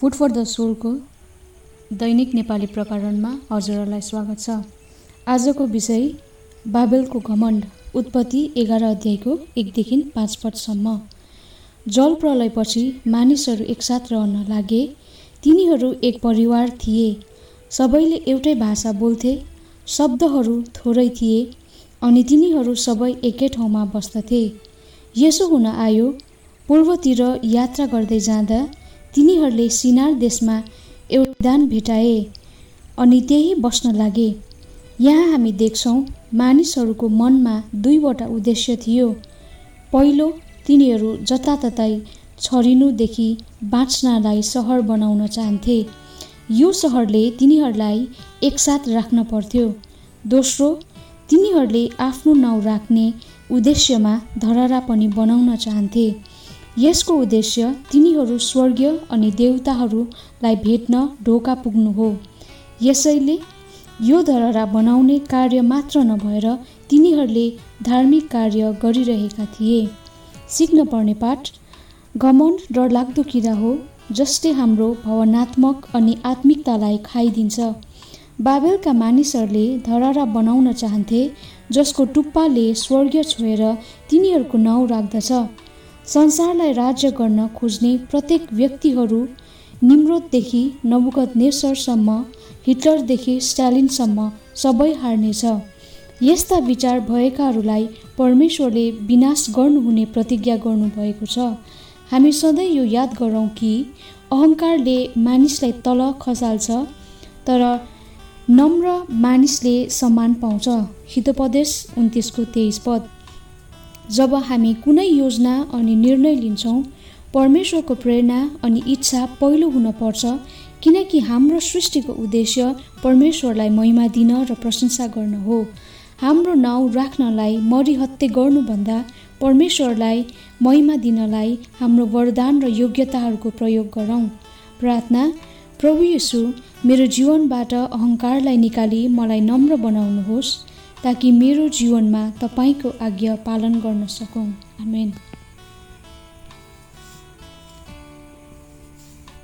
Food for the सोलको दैनिक नेपाली प्रकरणमा हजुरहरूलाई स्वागत छ आजको विषय बाबेलको घमण्ड उत्पत्ति एघार अध्यायको एकदेखि पाँच पदसम्म जल प्रलयपछि मानिसहरू एकसाथ रहन लागे तिनीहरू एक परिवार थिए सबैले एउटै भाषा बोल्थे शब्दहरू थोरै थिए अनि तिनीहरू सबै एकै ठाउँमा बस्दथे यसो हुन आयो पूर्वतिर यात्रा गर्दै जाँदा तिनीहरूले सिनार देशमा एउटा दान भेटाए अनि त्यही बस्न लागे। यहाँ हामी देख्छौँ मानिसहरूको मनमा दुईवटा उद्देश्य थियो। पहिलो तिनीहरू जताततै छरिनुदेखि बाँच्नलाई सहर बनाउन चाहन्थे। यो सहरले तिनीहरूलाई एकसाथ राख्न पर्थ्यो। दोस्रो तिनीहरूले आफ्नो नाउँ राख्ने उद्देश्यमा धरहरा पनि बनाउन चाहन्थे। यसको उद्देश्य तिनीहरू स्वर्गीय अनि देवताहरूलाई भेट्न ढोका पुग्नु हो। यसैले यो धरहरा बनाउने कार्य मात्र नभएर तिनीहरूले धार्मिक कार्य गरिरहेका थिए। सिक्न पर्ने पाठ घमण्ड डरलाग्दो किरा हो जसले हाम्रो भावनात्मक अनि आत्मिकतालाई खाइदिन्छ। बाबेलका मानिसहरूले धरहरा बनाउन चाहन्थे जसको टुप्पाले स्वर्गीय छोएर तिनीहरूको नाउँ राख्दछ। संसारलाई राज्य गर्न खोज्ने प्रत्येक व्यक्तिहरू निम्रोददेखि नबुकत नेसरसम्म हिटलरदेखि स्टालिनसम्म सबै हार्नेछ। यस्ता विचार भएकाहरूलाई परमेश्वरले विनाश गर्नुहुने प्रतिज्ञा गर्नुभएको छ। हामी सधैँ यो याद गरौँ कि अहङ्कारले मानिसलाई तल खसाल्छ तर नम्र मानिसले सम्मान पाउँछ। हितोपदेश उन्तिसको तेइस पद। जब हामी कुनै योजना अनि निर्णय लिन्छौँ परमेश्वरको प्रेरणा अनि इच्छा पहिलो हुनपर्छ किनकि हाम्रो सृष्टिको उद्देश्य परमेश्वरलाई महिमा दिन र प्रशंसा गर्न हो। हाम्रो नाउँ राख्नलाई मरिहत्ते गर्नुभन्दा परमेश्वरलाई महिमा दिनलाई हाम्रो वरदान र योग्यताहरूको प्रयोग गरौँ। प्रार्थना प्रभु यीशु मेरो जीवनबाट अहङ्कारलाई निकाली मलाई नम्र बनाउनुहोस्। ताकि मेरो जीवनमा तपाईँको आज्ञा पालन गर्न सकौँ। आमेन।